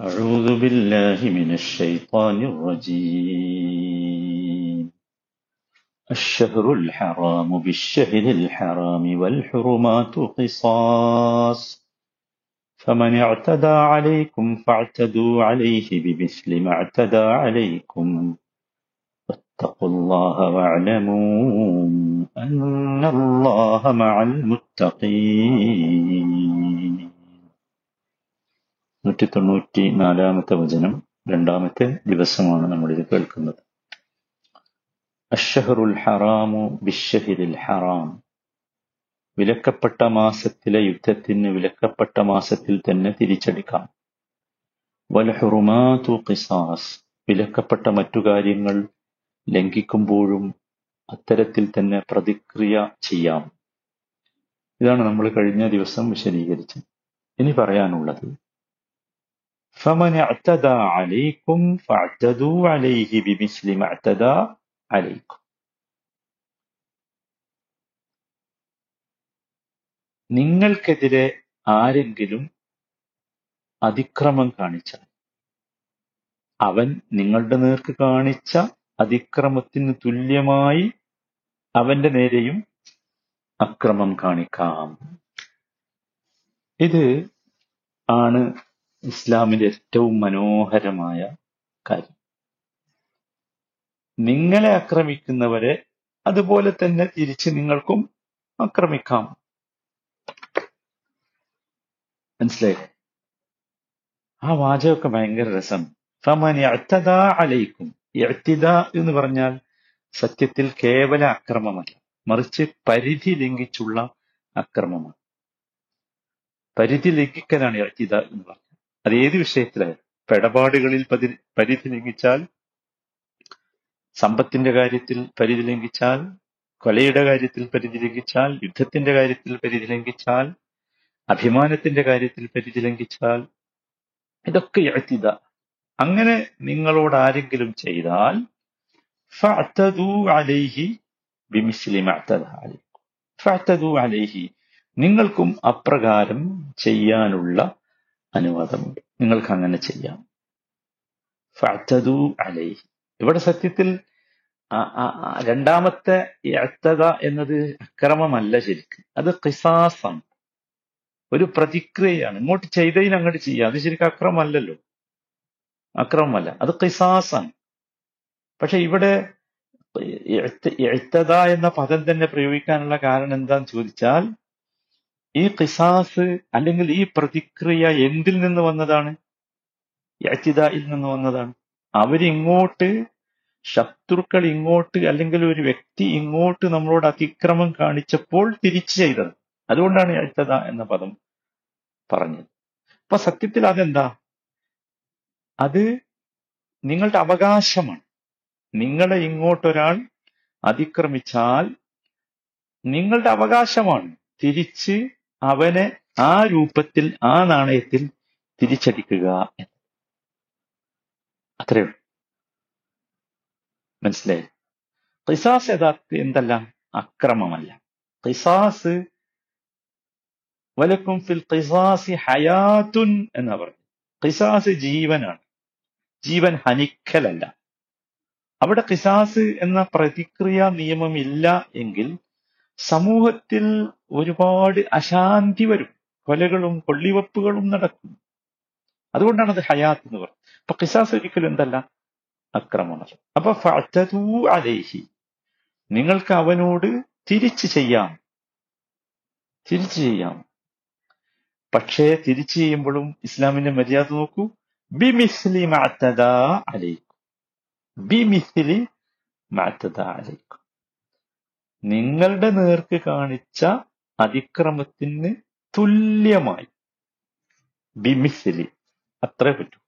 أعوذ بالله من الشيطان الرجيم. الشهر الحرام بالشهر الحرام والحرمات قصاص. فمن اعتدى عليكم فاعتدوا عليه بمثل ما اعتدى عليكم. واتقوا الله واعلموا أن الله مع المتقين. നൂറ്റി തൊണ്ണൂറ്റി നാലാമത്തെ വചനം രണ്ടാമത്തെ ദിവസമാണ് നമ്മളിത് കേൾക്കുന്നത്. അഷഹറുൽ ഹറാമു ബിഷഹിരിൽ ഹറാം. വിലക്കപ്പെട്ട മാസത്തിലെ യുദ്ധത്തിന് വിലക്കപ്പെട്ട മാസത്തിൽ തന്നെ തിരിച്ചടിക്കാം. വലഹുറുമാതു ഖിസാസ്. വിലക്കപ്പെട്ട മറ്റു കാര്യങ്ങൾ ലംഘിക്കുമ്പോഴും അത്തരത്തിൽ തന്നെ പ്രതിക്രിയ ചെയ്യാം. ഇതാണ് നമ്മൾ കഴിഞ്ഞ ദിവസം വിശദീകരിച്ചത്. ഇനി പറയാനുള്ളത് فمن اعتدى عليكم فاعتدوا عليه بمثل ما اعتدى عليكم നിങ്ങൾക്കെതിരെ ആരെങ്കിലും അതിക്രമം കാണിച്ചാൽ അവൻ നിങ്ങളുടെ നേർക്ക് കാണിച്ച അതിക്രമത്തിന് തുല്യമായി അവന്റെ നേരെയും അക്രമം കാണിക്കാം ഇത് ആണ് ഇസ്ലാമിന്റെ ഏറ്റവും മനോഹരമായ കാര്യം. നിങ്ങളെ ആക്രമിക്കുന്നവരെ അതുപോലെ തന്നെ തിരിച്ച് നിങ്ങൾക്കും ആക്രമിക്കാം. മനസ്സിലായി? ആ വാചകമൊക്കെ ഭയങ്കര രസം. അലൈക്കും. എന്ന് പറഞ്ഞാൽ സത്യത്തിൽ കേവല അക്രമമല്ല. മറിച്ച് പരിധി ലംഘിച്ചുള്ള അക്രമമാണ്. പരിധി ലംഘിക്കലാണ് എന്ന് പറഞ്ഞത്. അത് ഏത് വിഷയത്തിലായാലും ഇടപാടുകളിൽ പതി പരിധി ലംഘിച്ചാൽ സമ്പത്തിന്റെ കാര്യത്തിൽ പരിധി ലംഘിച്ചാൽ കൊലയുടെ കാര്യത്തിൽ പരിധി ലംഘിച്ചാൽ യുദ്ധത്തിന്റെ കാര്യത്തിൽ പരിധി ലംഘിച്ചാൽ അഭിമാനത്തിന്റെ കാര്യത്തിൽ പരിധി ലംഘിച്ചാൽ ഇതൊക്കെ എഴുത്തിത അങ്ങനെ നിങ്ങളോട് ആരെങ്കിലും ചെയ്താൽ അലൈഹി. നിങ്ങൾക്കും അപ്രകാരം ചെയ്യാനുള്ള അനുവാദമുണ്ട്. നിങ്ങൾക്ക് അങ്ങനെ ചെയ്യാം. ഫു അലൈഹി. ഇവിടെ സത്യത്തിൽ രണ്ടാമത്തെ അത്തക എന്നത് അക്രമമല്ല ശരിക്കും. അത് ഖിസാസാണ്. ഒരു പ്രതിക്രിയയാണ്. ഇങ്ങോട്ട് ചെയ്തതിന് അങ്ങോട്ട് ചെയ്യുക അത് ശരിക്കും അക്രമമല്ലല്ലോ. അക്രമമല്ല. അത് ഖിസാസാണ്. പക്ഷെ ഇവിടെ എഴുത്തത എന്ന പദം തന്നെ പ്രയോഗിക്കാനുള്ള കാരണം എന്താന്ന് ചോദിച്ചാൽ ഈ കിസാസ് അല്ലെങ്കിൽ ഈ പ്രതിക്രിയ എന്തിൽ നിന്ന് വന്നതാണ്? യച്ചിതയിൽ നിന്ന് വന്നതാണ്. അവരിങ്ങോട്ട് ശത്രുക്കൾ ഇങ്ങോട്ട് അല്ലെങ്കിൽ ഒരു വ്യക്തി ഇങ്ങോട്ട് നമ്മളോട് അതിക്രമം കാണിച്ചപ്പോൾ തിരിച്ചു ചെയ്തത്. അതുകൊണ്ടാണ് എഴുത്തത എന്ന പദം പറഞ്ഞത്. അപ്പൊ സത്യത്തിൽ അതെന്താ? അത് നിങ്ങളുടെ അവകാശമാണ്. നിങ്ങളെ ഇങ്ങോട്ടൊരാൾ അതിക്രമിച്ചാൽ നിങ്ങളുടെ അവകാശമാണ് തിരിച്ച് അവനെ ആ രൂപത്തിൽ ആ നാണയത്തിൽ തിരിച്ചടിക്കുക എന്ന്. അത്രയേ ഉള്ളൂ. മനസ്സിലായി? ഖിസാസ് യഥാർത്ഥ എന്തല്ല? അക്രമമല്ല. ഖിസാസ് വലക്കും ഫിൽ ഖിസാസി ഹയാത്തുൻ എന്ന് പറഞ്ഞു ഖിസാസ് ജീവനാണ്. ജീവൻ ഹനിക്കലല്ല. അവിടെ ഖിസാസ് എന്ന പ്രതിക്രിയ ഇല്ല എങ്കിൽ സമൂഹത്തിൽ ഒരുപാട് അശാന്തി വരും. കൊലകളും കൊള്ളിവെപ്പുകളും നടക്കും. അതുകൊണ്ടാണ് അത് ഹയാത്ത് എന്ന് പറയുന്നത്. അപ്പൊ കിസാസ് ഒരിക്കലും എന്തല്ല? അക്രമണം അപ്പൊ ഫഅ്തദൂ അലൈഹി. നിങ്ങൾക്ക് അവനോട് തിരിച്ചു ചെയ്യാം. തിരിച്ചു ചെയ്യാം. പക്ഷേ തിരിച്ചു ചെയ്യുമ്പോഴും ഇസ്ലാമിന്റെ മര്യാദ നോക്കൂ. ബിമിസ്ലി മഅ്തദാ അലൈക്കും. ബിമിസ്ലി മാറ്റതാ അലൈക്കും. നിങ്ങളുടെ നേർക്ക് കാണിച്ച അതിക്രമത്തിന് തുല്യമായി. ബിമിസിലി അത്രേ പറ്റൂ.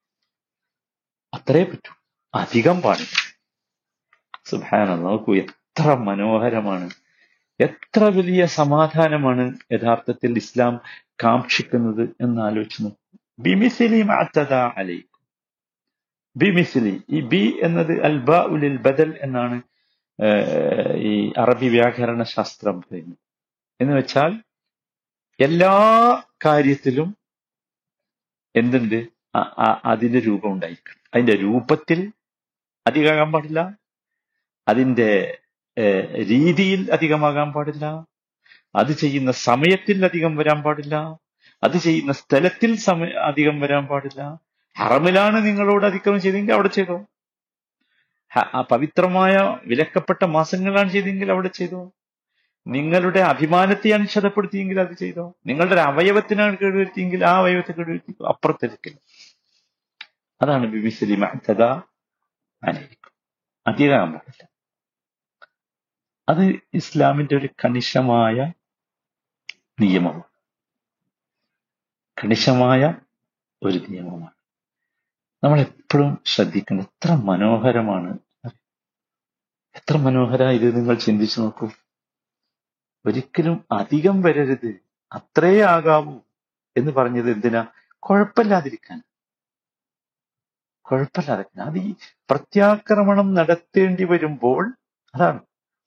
അത്രേ പറ്റൂ. അധികം പാടില്ല. സുഭാന നോക്കൂ എത്ര മനോഹരമാണ്. എത്ര വലിയ സമാധാനമാണ് യഥാർത്ഥത്തിൽ ഇസ്ലാം കാക്ഷിക്കുന്നത് എന്ന് ആലോചിച്ച് നോക്കൂ ബിമിസിലി മാറ്റത അലൈക്കും. ബിമിസിലി ഈ ബി എന്നത് അൽബ ഉലിൽ ബദൽ എന്നാണ് ഈ അറബി വ്യാകരണ ശാസ്ത്രം പറയുന്നത്. എന്ന് വെച്ചാൽ എല്ലാ കാര്യത്തിലും എന്തുണ്ട്? അതിന്റെ രൂപം ഉണ്ടായിരിക്കണം. അതിന്റെ രൂപത്തിൽ അധികമാകാൻ പാടില്ല. അതിന്റെ രീതിയിൽ അധികമാകാൻ പാടില്ല. അത് ചെയ്യുന്ന സമയത്തിൽ അധികം വരാൻ പാടില്ല. അത് ചെയ്യുന്ന സ്ഥലത്തിൽ സമയ അധികം വരാൻ പാടില്ല. ഹറമിലാണ് നിങ്ങളോട് അതിക്രമം ചെയ്തെങ്കിൽ അവിടെ ചെയ്തോ. പവിത്രമായ വിലക്കപ്പെട്ട മാസങ്ങളാണ് ചെയ്തെങ്കിൽ അവിടെ ചെയ്തോ. നിങ്ങളുടെ അഭിമാനത്തെ ക്ഷതപ്പെടുത്തിയെങ്കിൽ അത് ചെയ്തോ? നിങ്ങളുടെ ഒരു അവയവത്തിനാണ് കേടുവരുത്തിയെങ്കിൽ ആ അവയവത്തെ കേടുവരുത്തി അപ്പുറത്തെടുക്കില്ല അതാണ് ബിബിസലി മഅ്തദ അനൈക്കും അതീതാകാൻ പാടില്ല. അത് ഇസ്ലാമിന്റെ ഒരു കണിശമായ നിയമമാണ്. കണിശമായ ഒരു നിയമമാണ്. നമ്മൾ എപ്പോഴും ശ്രദ്ധിക്കണം എത്ര മനോഹരമാണ്. എത്ര മനോഹര ഇത് നിങ്ങൾ ചിന്തിച്ചു നോക്കൂ. ഒരിക്കലും അധികം വരരുത്. അത്രേ ആകാവൂ എന്ന് പറഞ്ഞത് എന്തിനാ? കുഴപ്പമില്ലാതിരിക്കാൻ. കുഴപ്പമില്ലാതിരിക്കാൻ അത് ഈ പ്രത്യാക്രമണം നടത്തേണ്ടി വരുമ്പോൾ അതാണ്.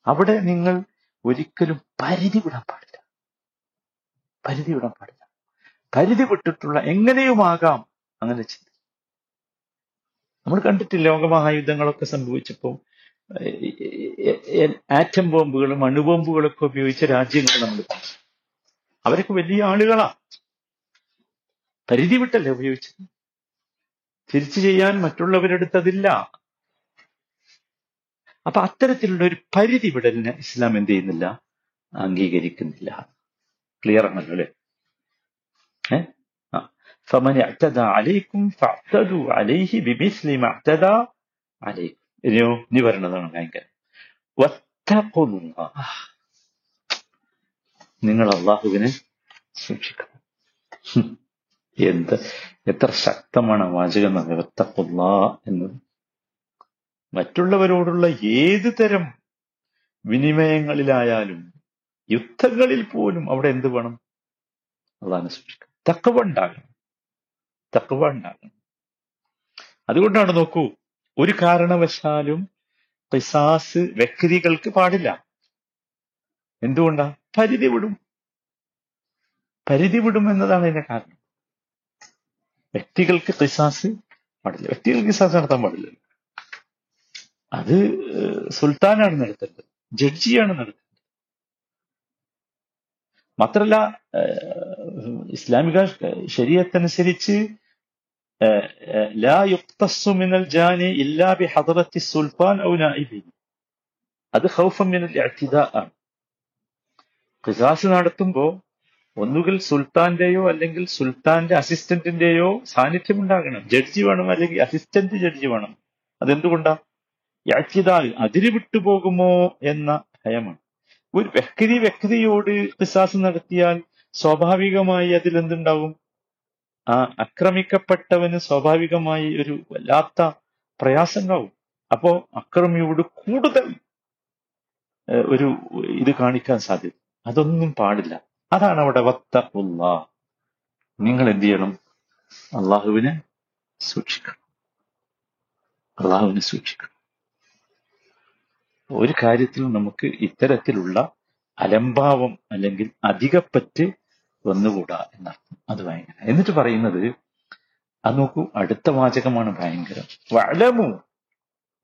അവിടെ നിങ്ങൾ ഒരിക്കലും പരിധി വിടാൻ പാടില്ല. പരിധി വിടാൻ പാടില്ല. പരിധി വിട്ടിട്ടുള്ള എങ്ങനെയുമാകാം? അങ്ങനെ ചിന്തി. നമ്മൾ കണ്ടിട്ടില്ല ലോകമഹായുദ്ധങ്ങളൊക്കെ സംഭവിച്ചപ്പോൾ ആറ്റം ബോംബുകളും അണുബോംബുകളൊക്കെ ഉപയോഗിച്ച രാജ്യങ്ങൾ നമ്മൾ കണ്ടു. അവരൊക്കെ വലിയ ആളുകളാ പരിധി വിട്ടല്ലേ ഉപയോഗിച്ചത് തിരിച്ചു ചെയ്യാൻ മറ്റുള്ളവരെടുത്തതില്ല അപ്പൊ അത്തരത്തിലുള്ള ഒരു പരിധി വിടലിനെ ഇസ്ലാം എന്ത് ചെയ്യുന്നില്ല അംഗീകരിക്കുന്നില്ല ക്ലിയർ ആണല്ലോ അല്ലെ ഏഹ് فمن اعتدى عليكم فاعتدوا عليه بمثل ما اعتدى عليكم ഇനിയോ നീ പറയുന്നതാണ് ഭയങ്കര. നിങ്ങൾ അള്ളാഹുവിനെ സൂക്ഷിക്കണം. എന്ത്? എത്ര ശക്തമാണ് വാചകം വത്തക്കുള്ള എന്നത്. മറ്റുള്ളവരോടുള്ള ഏത് തരം വിനിമയങ്ങളിലായാലും യുദ്ധങ്ങളിൽ പോലും അവിടെ എന്ത് വേണം? അള്ളാഹിനെ സൂക്ഷിക്കണം. തക്കവ ഉണ്ടാകണം. തക്കവ ഉണ്ടാകണം. അതുകൊണ്ടാണ് നോക്കൂ ഒരു കാരണവശാലും പിസാസ് വ്യക്തികൾക്ക് പാടില്ല. എന്തുകൊണ്ടാ? പരിധി വിടും. പരിധി വിടും എന്നതാണ് അതിന്റെ കാരണം. വ്യക്തികൾക്ക് പിസാസ് പാടില്ല. വ്യക്തികൾക്ക് പിസാസ് നടത്താൻ പാടില്ല. അത് സുൽത്താനാണ് നടത്തേണ്ടത്. ജഡ്ജിയാണ് നടത്തേണ്ടത്. മാത്രല്ല ഇസ്ലാമിക ശരീരത്തനുസരിച്ച് ലാ യുക്തസ്സു മിനൽ ജാനി ഇല്ലാ ബി ഹദറത്തി സുൽത്താൻ ഔ നായിബി. അത് ഖൗഫൻ മിനൽ ഇഅ്തിദാ ആണ്. ഖിസാസ് നടത്തുമ്പോ ഒന്നുകിൽ സുൽത്താന്റെയോ അല്ലെങ്കിൽ സുൽത്താന്റെ അസിസ്റ്റന്റിന്റെയോ സാന്നിധ്യം ഉണ്ടാകണം ജഡ്ജി വേണം അല്ലെങ്കിൽ അസിസ്റ്റന്റ് ജഡ്ജി വേണം. അതെന്തുകൊണ്ടാ? യാച്ചിതാ അതിര് വിട്ടുപോകുമോ എന്ന ഭയമാണ്. ഒരു വ്യക്തി വ്യക്തിയോട് ഖിസാസ് നടത്തിയാൽ സ്വാഭാവികമായി അതിലെന്തുണ്ടാവും? ആ ആക്രമിക്കപ്പെട്ടവന് സ്വാഭാവികമായി ഒരു വല്ലാത്ത പ്രയാസങ്ങളാവും. അപ്പോ അക്രമിയോട് കൂടുതൽ ഒരു ഇത് കാണിക്കാൻ സാധ്യത. അതൊന്നും പാടില്ല. അതാണ് അവിടെ വത്തഖുള്ള നിങ്ങൾ എന്ത് ചെയ്യണം? അള്ളാഹുവിനെ സൂക്ഷിക്കണം. അള്ളാഹുവിനെ സൂക്ഷിക്കണം. ഒരു കാര്യത്തിൽ നമുക്ക് ഇത്തരത്തിലുള്ള അലംഭാവം അല്ലെങ്കിൽ അധികപ്പറ്റ് വന്നുകൂടാ എന്നർത്ഥം അത് ഭയങ്കര. എന്നിട്ട് പറയുന്നത് അത് നോക്കൂ അടുത്ത വാചകമാണ് ഭയങ്കരം. വളമു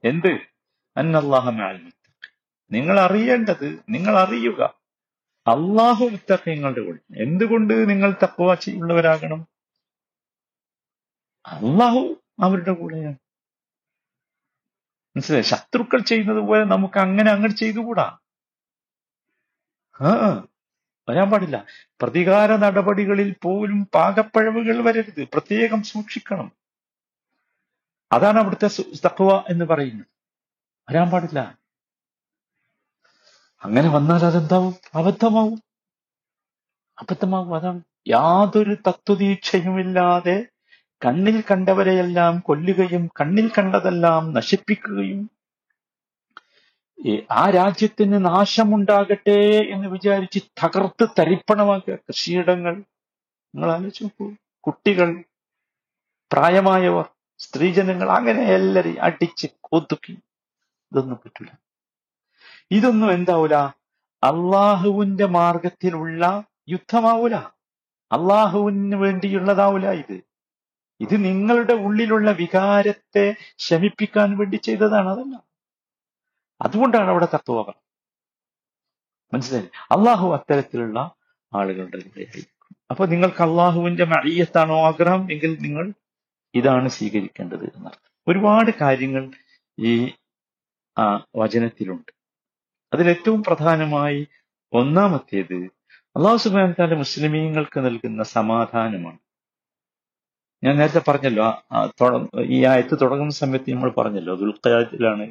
എന്ത്? അന്നല്ലാഹ മഅൽ നിങ്ങൾ അറിയേണ്ടത് നിങ്ങൾ അറിയുക അള്ളാഹു മുത്തഖീങ്ങളുടെ കൂടെ. എന്തുകൊണ്ട് നിങ്ങൾ തക്വ ഉള്ളവരാകണം അള്ളാഹു അവരുടെ കൂടെയാണ്. മനസ്സിലായി? ശത്രുക്കൾ ചെയ്യുന്നത് പോലെ നമുക്ക് അങ്ങനെ അങ്ങനെ ചെയ്തുകൂടാ? ആ. വരാൻ പാടില്ല. പ്രതികാര നടപടികളിൽ പോലും പാകപ്പഴവുകൾ വരരുത്. പ്രത്യേകം സൂക്ഷിക്കണം. അതാണ് അവിടുത്തെ തക്കുവ എന്ന് പറയുന്നത്. വരാൻ പാടില്ല. അങ്ങനെ വന്നാൽ അതെന്താവും? അബദ്ധമാവും. അബദ്ധമാവും. അതാണ് യാതൊരു തത്വദീക്ഷയുമില്ലാതെ കണ്ണിൽ കണ്ടവരെയെല്ലാം കൊല്ലുകയും കണ്ണിൽ കണ്ടതെല്ലാം നശിപ്പിക്കുകയും ആ രാജ്യത്തിന് നാശമുണ്ടാകട്ടെ എന്ന് വിചാരിച്ച് തകർത്ത് തരിപ്പണമാക്കുക കൃഷിയിടങ്ങൾ. നിങ്ങൾ ആലോചിച്ച് നോക്കൂ. കുട്ടികൾ പ്രായമായവർ സ്ത്രീജനങ്ങൾ അങ്ങനെ എല്ലാരെയും അടിച്ച് കൊതുക്കി. ഇതൊന്നും പറ്റൂല. ഇതൊന്നും എന്താവൂല? അള്ളാഹുവിന്റെ മാർഗത്തിലുള്ള യുദ്ധമാവൂല. അള്ളാഹുവിന് വേണ്ടിയുള്ളതാവൂല ഇത്. ഇത് നിങ്ങളുടെ ഉള്ളിലുള്ള വികാരത്തെ ശമിപ്പിക്കാൻ വേണ്ടി ചെയ്തതാണ് അതല്ല. അതുകൊണ്ടാണ് അവിടെ തത്വ മനസ്സിലായി അള്ളാഹു അത്തരത്തിലുള്ള ആളുകളുടെ കൂടെയായിരിക്കും അപ്പൊ നിങ്ങൾക്ക് അള്ളാഹുവിന്റെ മഴയത്താണോ ആഗ്രഹം? എങ്കിൽ നിങ്ങൾ ഇതാണ് സ്വീകരിക്കേണ്ടത് എന്നർത്ഥം. ഒരുപാട് കാര്യങ്ങൾ ഈ വചനത്തിലുണ്ട്. അതിലേറ്റവും പ്രധാനമായി ഒന്നാമത്തേത് അള്ളാഹു സുബാൻ മുസ്ലിമീങ്ങൾക്ക് നൽകുന്ന സമാധാനമാണ്. ഞാൻ നേരത്തെ പറഞ്ഞല്ലോ ഈ ആയത്ത് തുടങ്ങുന്ന സമയത്ത് നമ്മൾ പറഞ്ഞല്ലോ ദുൽഖാദിലാണ്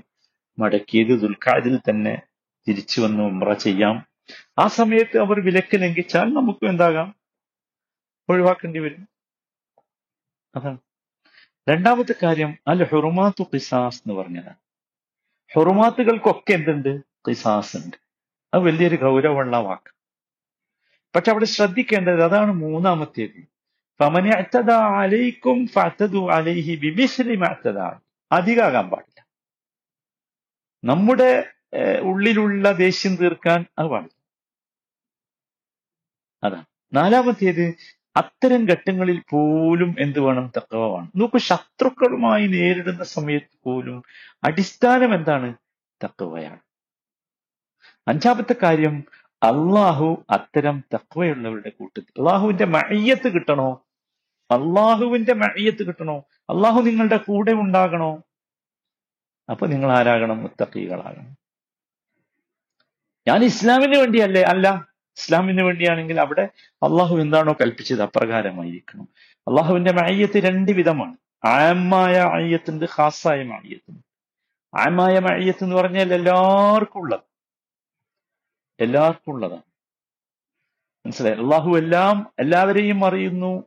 മടക്കിയത് ദുൽഖാദിൽ തന്നെ തിരിച്ചു വന്ന് ഉമ്ര ചെയ്യാം. ആ സമയത്ത് അവർ വിലക്ക് ലംഘിച്ചാൽ നമുക്കും എന്താകാം? ഒഴിവാക്കേണ്ടി വരും. അതാണ്. രണ്ടാമത്തെ കാര്യം അൽ ഹുറുമാത്തു ഖിസാസ് എന്ന് പറഞ്ഞതാണ്. ഹുറുമാത്തുകൾക്കൊക്കെ എന്തുണ്ട്? ഖിസാസ് ഉണ്ട്. അത് വലിയൊരു ഗൗരവമുള്ള വാക്ക്. പക്ഷെ അവിടെ ശ്രദ്ധിക്കേണ്ടത് അതാണ് മൂന്നാമത്തേത്. അധികാകാൻ പാടില്ല. നമ്മുടെ ഉള്ളിലുള്ള ദേഷ്യം തീർക്കാൻ അത് പാടില്ല. അതാണ് നാലാമത്തേത് അത്തരം ഘട്ടങ്ങളിൽ പോലും എന്ത് വേണം? തക്കവ വേണം. നോക്കൂ ശത്രുക്കളുമായി നേരിടുന്ന സമയത്ത് പോലും അടിസ്ഥാനം എന്താണ്? തക്കവയാണ് അഞ്ചാമത്തെ കാര്യം അള്ളാഹു അത്തരം തക്വയുള്ളവരുടെ കൂട്ടത്തിൽ. അള്ളാഹുവിന്റെ മഴയത്ത് കിട്ടണോ? അള്ളാഹുവിന്റെ മഴയത്ത് കിട്ടണോ? അള്ളാഹു നിങ്ങളുടെ കൂടെ ഉണ്ടാകണോ? അപ്പൊ നിങ്ങൾ ആരാകണം മുത്തക്കീകളാകണം ഞാൻ ഇസ്ലാമിന് വേണ്ടിയല്ലേ? അല്ല. ഇസ്ലാമിന് വേണ്ടിയാണെങ്കിൽ അവിടെ അള്ളാഹു എന്താണോ കൽപ്പിച്ചത് അപ്രകാരമായിരിക്കണം. അള്ളാഹുവിന്റെ മഴയത്ത് രണ്ട് വിധമാണ്. ആമായ അഴിയത്തിന് ഹാസായ മയ്യത്തുണ്ട് ആമായ മഴയത്ത് എന്ന് പറഞ്ഞാൽ എല്ലാവർക്കും ഉള്ളത്. എല്ലാവർക്കും ഉള്ളതാണ്. മനസ്സിലായി? അള്ളാഹു എല്ലാം എല്ലാവരെയും അറിയുന്നു.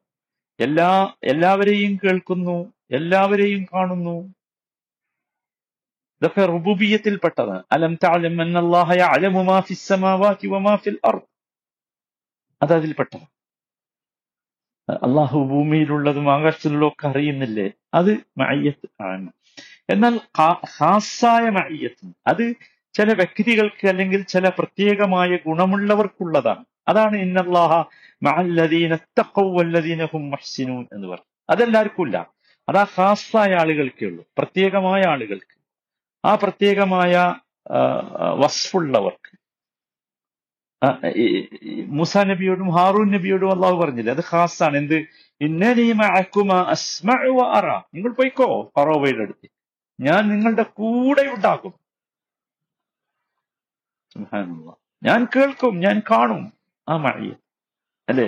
എല്ലാ എല്ലാവരെയും കേൾക്കുന്നു. എല്ലാവരെയും കാണുന്നു. ഇതൊക്കെ റുബൂബിയത്തിൽപ്പെട്ടതാണ്. അലം തഅലം അന്നല്ലാഹ മാ വമാ ഫിൽ അർദ്. അത് അതിൽപ്പെട്ടത് അള്ളാഹു ഭൂമിയിലുള്ളതും ആകാശത്തിലുള്ളതും ഒക്കെ അറിയുന്നില്ലേ? അത് മയ്യത്ത് ആണ്. എന്നാൽ ഹാസായ മയ്യത്ത് അത് ചില വ്യക്തികൾക്ക് അല്ലെങ്കിൽ ചില പ്രത്യേകമായ ഗുണമുള്ളവർക്കുള്ളതാണ്. അതാണ് ഇന്നല്ലാഹ എന്ന് പറഞ്ഞു അതെല്ലാവർക്കും ഇല്ല. അത് ആ ഖാസായ ആളുകൾക്കേ ഉള്ളൂ. പ്രത്യേകമായ ആളുകൾക്ക്. ആ പ്രത്യേകമായ വസ്ഫുള്ളവർക്ക്. ഈ നബിയോടും ഹാറൂൻ നബിയോടും അള്ളാഹു പറഞ്ഞില്ലേ? അത് ഖാസാണ്. എന്ത്? അറ. നിങ്ങൾ പോയിക്കോ ഫറോവയുടെ അടുത്ത്. ഞാൻ നിങ്ങളുടെ കൂടെ ഉണ്ടാകും. ഞാൻ കേൾക്കും ഞാൻ കാണും ആ മഴയെ അല്ലേ?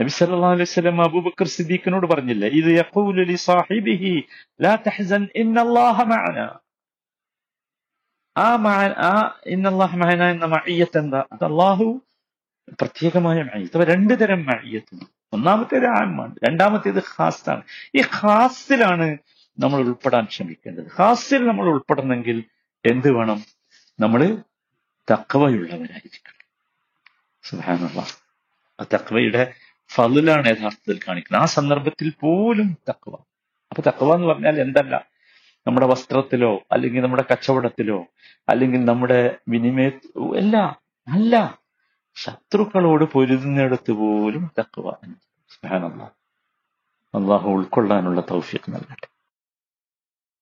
നബി സല്ലല്ലാഹു അലൈഹി വസല്ലം അബൂബക്കർ സിദ്ദീഖിനോട് പറഞ്ഞില്ലേ? ഇത് യഖൂലു ലി ഇന്നല്ലാഹ ആ മഅ ആ ഇന്നല്ലാഹ് മഹന എന്ന മഴയത്ത് എന്താ? അത് അള്ളാഹു പ്രത്യേകമായ മഴയത്ത് അപ്പൊ രണ്ടു തരം മഅയ്യത്തുണ്ട് ഒന്നാമത്തേത് ആമാണ് രണ്ടാമത്തേത് ഖാസാണ്. ഈ ഖാസിലാണ് നമ്മൾ ഉൾപ്പെടാൻ ശ്രമിക്കേണ്ടത്. ഖാസിൽ നമ്മൾ ഉൾപ്പെടണമെങ്കിൽ എന്ത് വേണം? നമ്മൾ തക്കവയുള്ളവരായിരിക്കണം സുബ്ഹാനല്ലാഹ് ആ തക്കവയുടെ ഫലിലാണ് യഥാർത്ഥത്തിൽ കാണിക്കുന്നത്. ആ സന്ദർഭത്തിൽ പോലും തക്കവ അപ്പൊ തക്കവ എന്ന് പറഞ്ഞാൽ എന്തല്ല? നമ്മുടെ വസ്ത്രത്തിലോ അല്ലെങ്കിൽ നമ്മുടെ കച്ചവടത്തിലോ അല്ലെങ്കിൽ നമ്മുടെ വിനിമയ അല്ല അല്ല ശത്രുക്കളോട് പൊരുതുന്നിടത്ത് പോലും തക്കുവാൻ അള്ളാഹു ഉൾക്കൊള്ളാനുള്ള തൗഫീഖ് നൽകട്ടെ.